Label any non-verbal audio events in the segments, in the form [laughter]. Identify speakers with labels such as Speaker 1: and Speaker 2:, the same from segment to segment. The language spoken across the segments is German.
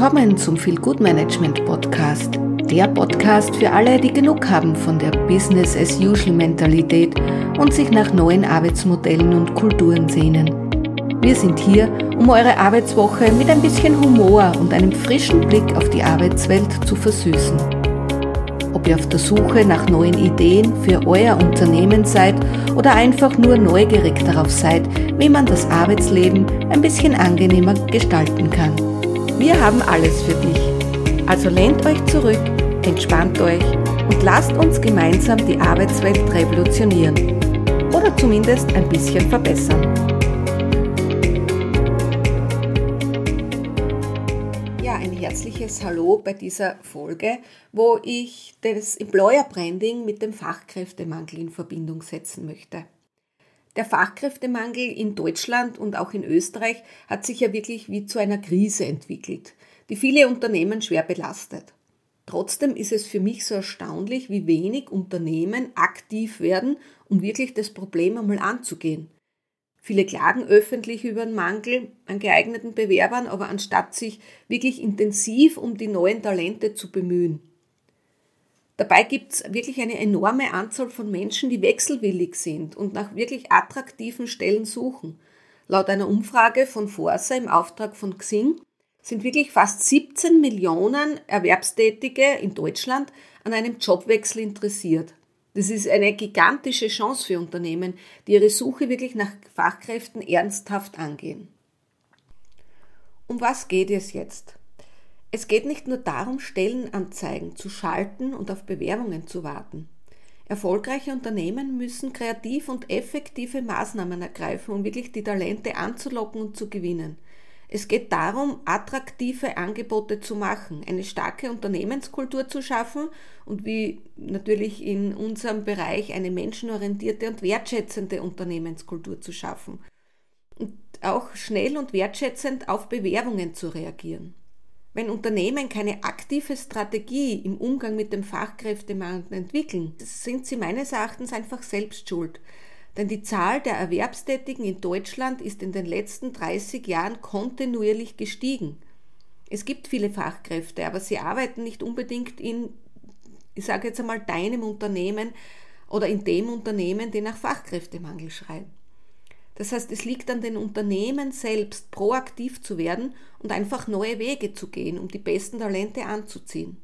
Speaker 1: Willkommen zum Feel Good Management Podcast. Der Podcast für alle, die genug haben von der Business as usual Mentalität und sich nach neuen Arbeitsmodellen und Kulturen sehnen. Wir sind hier, um eure Arbeitswoche mit ein bisschen Humor und einem frischen Blick auf die Arbeitswelt zu versüßen. Ob ihr auf der Suche nach neuen Ideen für euer Unternehmen seid oder einfach nur neugierig darauf seid, wie man das Arbeitsleben ein bisschen angenehmer gestalten kann. Wir haben alles für dich. Also lehnt euch zurück, entspannt euch und lasst uns gemeinsam die Arbeitswelt revolutionieren. Oder zumindest ein bisschen verbessern. Ja, ein herzliches Hallo bei dieser Folge, wo ich das Employer Branding mit dem Fachkräftemangel in Verbindung setzen möchte. Der Fachkräftemangel in Deutschland und auch in Österreich hat sich ja wirklich wie zu einer Krise entwickelt, die viele Unternehmen schwer belastet. Trotzdem ist es für mich so erstaunlich, wie wenig Unternehmen aktiv werden, um wirklich das Problem einmal anzugehen. Viele klagen öffentlich über den Mangel an geeigneten Bewerbern, aber anstatt sich wirklich intensiv um die neuen Talente zu bemühen. Dabei gibt es wirklich eine enorme Anzahl von Menschen, die wechselwillig sind und nach wirklich attraktiven Stellen suchen. Laut einer Umfrage von Forsa im Auftrag von Xing sind wirklich fast 17 Millionen Erwerbstätige in Deutschland an einem Jobwechsel interessiert. Das ist eine gigantische Chance für Unternehmen, die ihre Suche wirklich nach Fachkräften ernsthaft angehen. Um was geht es jetzt? Es geht nicht nur darum, Stellenanzeigen zu schalten und auf Bewerbungen zu warten. Erfolgreiche Unternehmen müssen kreativ und effektive Maßnahmen ergreifen, um wirklich die Talente anzulocken und zu gewinnen. Es geht darum, attraktive Angebote zu machen, eine starke Unternehmenskultur zu schaffen und wie natürlich in unserem Bereich eine menschenorientierte und wertschätzende Unternehmenskultur zu schaffen. Und auch schnell und wertschätzend auf Bewerbungen zu reagieren. Wenn Unternehmen keine aktive Strategie im Umgang mit dem Fachkräftemangel entwickeln, sind sie meines Erachtens einfach selbst schuld. Denn die Zahl der Erwerbstätigen in Deutschland ist in den letzten 30 Jahren kontinuierlich gestiegen. Es gibt viele Fachkräfte, aber sie arbeiten nicht unbedingt in, ich sage jetzt einmal, deinem Unternehmen oder in dem Unternehmen, die nach Fachkräftemangel schreien. Das heißt, es liegt an den Unternehmen selbst, proaktiv zu werden und einfach neue Wege zu gehen, um die besten Talente anzuziehen.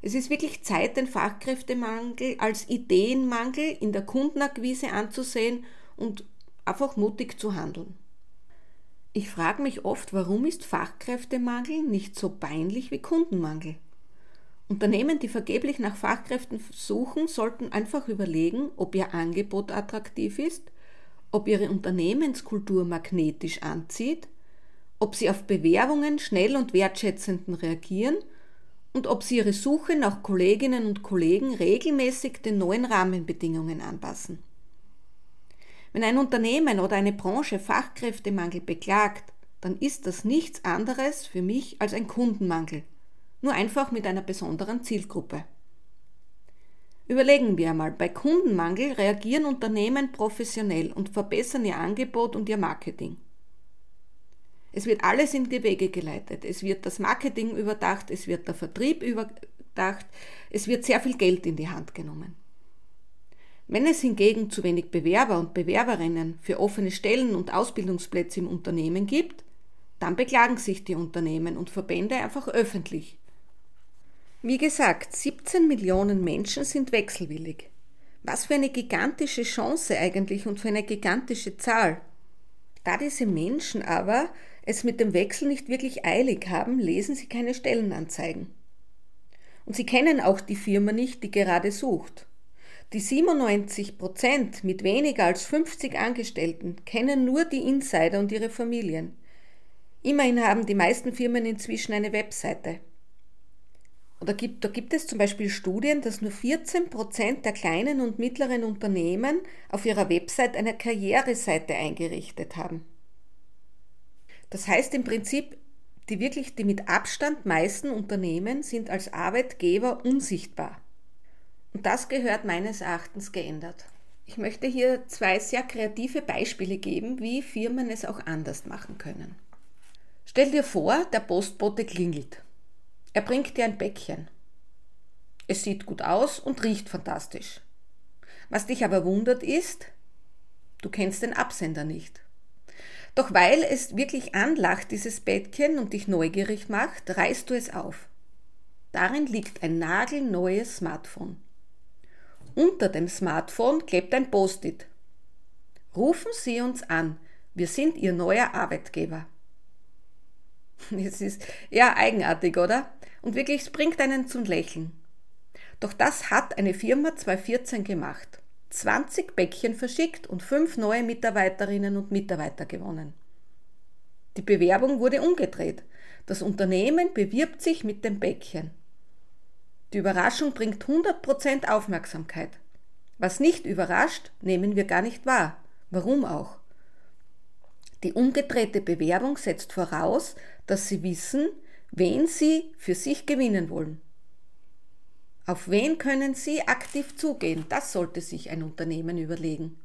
Speaker 1: Es ist wirklich Zeit, den Fachkräftemangel als Ideenmangel in der Kundenakquise anzusehen und einfach mutig zu handeln. Ich frage mich oft, warum ist Fachkräftemangel nicht so peinlich wie Kundenmangel? Unternehmen, die vergeblich nach Fachkräften suchen, sollten einfach überlegen, ob ihr Angebot attraktiv ist ob ihre Unternehmenskultur magnetisch anzieht, ob sie auf Bewerbungen schnell und wertschätzend reagieren und ob sie ihre Suche nach Kolleginnen und Kollegen regelmäßig den neuen Rahmenbedingungen anpassen. Wenn ein Unternehmen oder eine Branche Fachkräftemangel beklagt, dann ist das nichts anderes für mich als ein Kundenmangel, nur einfach mit einer besonderen Zielgruppe. Überlegen wir einmal, bei Kundenmangel reagieren Unternehmen professionell und verbessern ihr Angebot und ihr Marketing. Es wird alles in die Wege geleitet. Es wird das Marketing überdacht, es wird der Vertrieb überdacht, es wird sehr viel Geld in die Hand genommen. Wenn es hingegen zu wenig Bewerber und Bewerberinnen für offene Stellen und Ausbildungsplätze im Unternehmen gibt, dann beklagen sich die Unternehmen und Verbände einfach öffentlich wie gesagt, 17 Millionen Menschen sind wechselwillig. Was für eine gigantische Chance eigentlich und für eine gigantische Zahl. Da diese Menschen aber es mit dem Wechsel nicht wirklich eilig haben, lesen sie keine Stellenanzeigen. Und sie kennen auch die Firma nicht, die gerade sucht. Die 97 Prozent mit weniger als 50 Angestellten kennen nur die Insider und ihre Familien. Immerhin haben die meisten Firmen inzwischen eine Webseite. Oder gibt, da gibt es zum Beispiel Studien, dass nur 14 Prozent der kleinen und mittleren Unternehmen auf ihrer Website eine Karriereseite eingerichtet haben. Das heißt im Prinzip, die wirklich die mit Abstand meisten Unternehmen sind als Arbeitgeber unsichtbar. Und das gehört meines Erachtens geändert. Ich möchte hier zwei sehr kreative Beispiele geben, wie Firmen es auch anders machen können. Stell dir vor, der Postbote klingelt. Er bringt dir ein Bäckchen. Es sieht gut aus und riecht fantastisch. Was dich aber wundert ist, du kennst den Absender nicht. Doch weil es wirklich anlacht, dieses Bettchen, und dich neugierig macht, reißt du es auf. Darin liegt ein nagelneues Smartphone. Unter dem Smartphone klebt ein Post-it. Rufen Sie uns an, wir sind Ihr neuer Arbeitgeber. [laughs] Es ist eher eigenartig, oder? Und wirklich, es bringt einen zum Lächeln. Doch das hat eine Firma 2014 gemacht. 20 Bäckchen verschickt und fünf neue Mitarbeiterinnen und Mitarbeiter gewonnen. Die Bewerbung wurde umgedreht. Das Unternehmen bewirbt sich mit dem Bäckchen. Die Überraschung bringt 100% Aufmerksamkeit. Was nicht überrascht, nehmen wir gar nicht wahr. Warum auch? Die umgedrehte Bewerbung setzt voraus, dass Sie wissen, wen Sie für sich gewinnen wollen. Auf wen können Sie aktiv zugehen? Das sollte sich ein Unternehmen überlegen.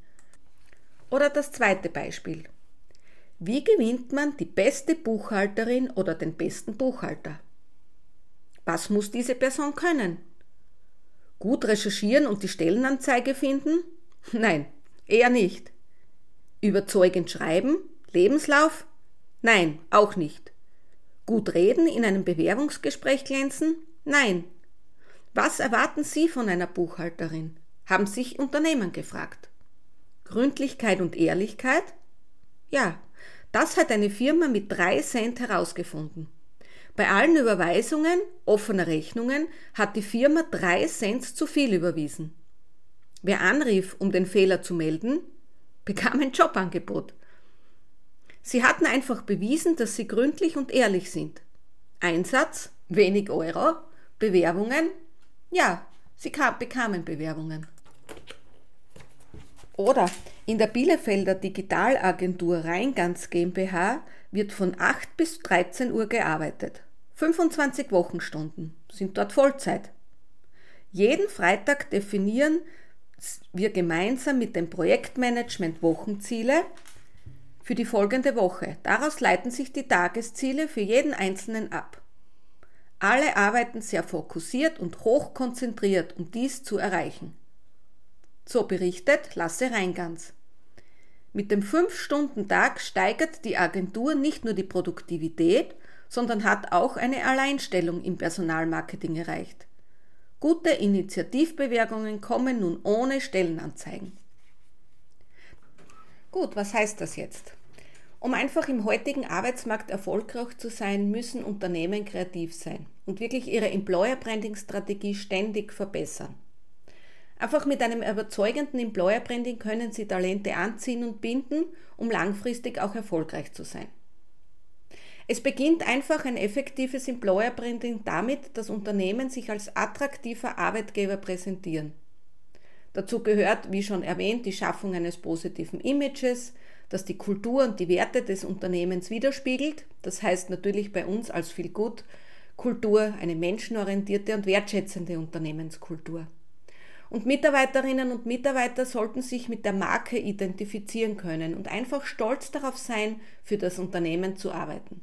Speaker 1: Oder das zweite Beispiel. Wie gewinnt man die beste Buchhalterin oder den besten Buchhalter? Was muss diese Person können? Gut recherchieren und die Stellenanzeige finden? [laughs] Nein, eher nicht. Überzeugend schreiben? Lebenslauf? Nein, auch nicht. Gut reden, in einem Bewerbungsgespräch glänzen? Nein, was erwarten Sie von einer Buchhalterin? Haben sich Unternehmen gefragt. Gründlichkeit und Ehrlichkeit? Ja, das hat eine Firma mit drei Cent herausgefunden. Bei allen Überweisungen offener Rechnungen hat die Firma drei Cent zu viel überwiesen. Wer anrief, um den Fehler zu melden, bekam ein Jobangebot. Sie hatten einfach bewiesen, dass sie gründlich und ehrlich sind. Einsatz, wenig Euro, Bewerbungen, ja, sie kam, bekamen Bewerbungen. Oder in der Bielefelder Digitalagentur Rheingans GmbH wird von 8 bis 13 Uhr gearbeitet. 25 Wochenstunden sind dort Vollzeit. Jeden Freitag definieren wir gemeinsam mit dem Projektmanagement Wochenziele für die folgende Woche. Daraus leiten sich die Tagesziele für jeden Einzelnen ab. Alle arbeiten sehr fokussiert und hochkonzentriert, um dies zu erreichen. So berichtet Lasse Reingans. Mit dem 5-Stunden-Tag steigert die Agentur nicht nur die Produktivität, sondern hat auch eine Alleinstellung im Personalmarketing erreicht. Gute Initiativbewerbungen kommen nun ohne Stellenanzeigen. Gut, was heißt das jetzt? Um einfach im heutigen Arbeitsmarkt erfolgreich zu sein, müssen Unternehmen kreativ sein und wirklich ihre Employer Branding Strategie ständig verbessern. Einfach mit einem überzeugenden Employer Branding können Sie Talente anziehen und binden, um langfristig auch erfolgreich zu sein. Es beginnt einfach ein effektives Employer Branding damit, dass Unternehmen sich als attraktiver Arbeitgeber präsentieren. Dazu gehört, wie schon erwähnt, die Schaffung eines positiven Images, das die Kultur und die Werte des Unternehmens widerspiegelt. Das heißt natürlich bei uns als viel gut Kultur eine menschenorientierte und wertschätzende Unternehmenskultur. Und Mitarbeiterinnen und Mitarbeiter sollten sich mit der Marke identifizieren können und einfach stolz darauf sein, für das Unternehmen zu arbeiten.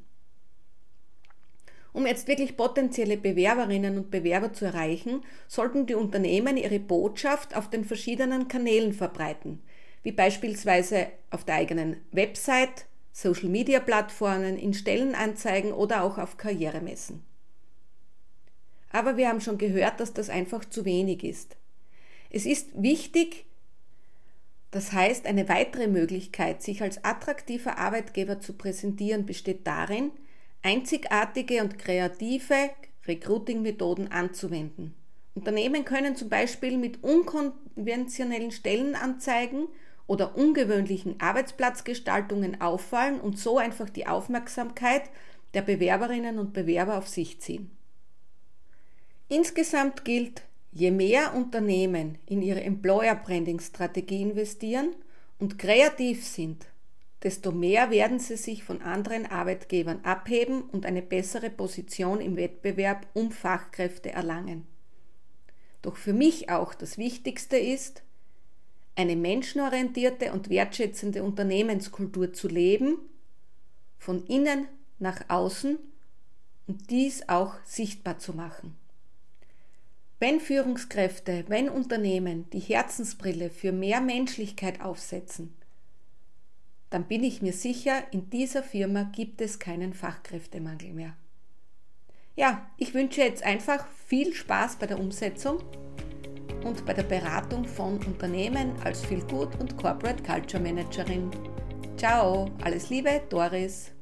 Speaker 1: Um jetzt wirklich potenzielle Bewerberinnen und Bewerber zu erreichen, sollten die Unternehmen ihre Botschaft auf den verschiedenen Kanälen verbreiten, wie beispielsweise auf der eigenen Website, Social-Media-Plattformen, in Stellenanzeigen oder auch auf Karrieremessen. Aber wir haben schon gehört, dass das einfach zu wenig ist. Es ist wichtig, das heißt, eine weitere Möglichkeit, sich als attraktiver Arbeitgeber zu präsentieren, besteht darin, einzigartige und kreative Recruiting-Methoden anzuwenden. Unternehmen können zum Beispiel mit unkonventionellen Stellenanzeigen oder ungewöhnlichen Arbeitsplatzgestaltungen auffallen und so einfach die Aufmerksamkeit der Bewerberinnen und Bewerber auf sich ziehen. Insgesamt gilt, je mehr Unternehmen in ihre Employer Branding Strategie investieren und kreativ sind, desto mehr werden sie sich von anderen Arbeitgebern abheben und eine bessere Position im Wettbewerb um Fachkräfte erlangen. Doch für mich auch das Wichtigste ist, eine menschenorientierte und wertschätzende Unternehmenskultur zu leben, von innen nach außen und dies auch sichtbar zu machen. Wenn Führungskräfte, wenn Unternehmen die Herzensbrille für mehr Menschlichkeit aufsetzen, dann bin ich mir sicher, in dieser Firma gibt es keinen Fachkräftemangel mehr. Ja, ich wünsche jetzt einfach viel Spaß bei der Umsetzung und bei der Beratung von Unternehmen als Feel Good und Corporate Culture Managerin. Ciao, alles Liebe, Doris.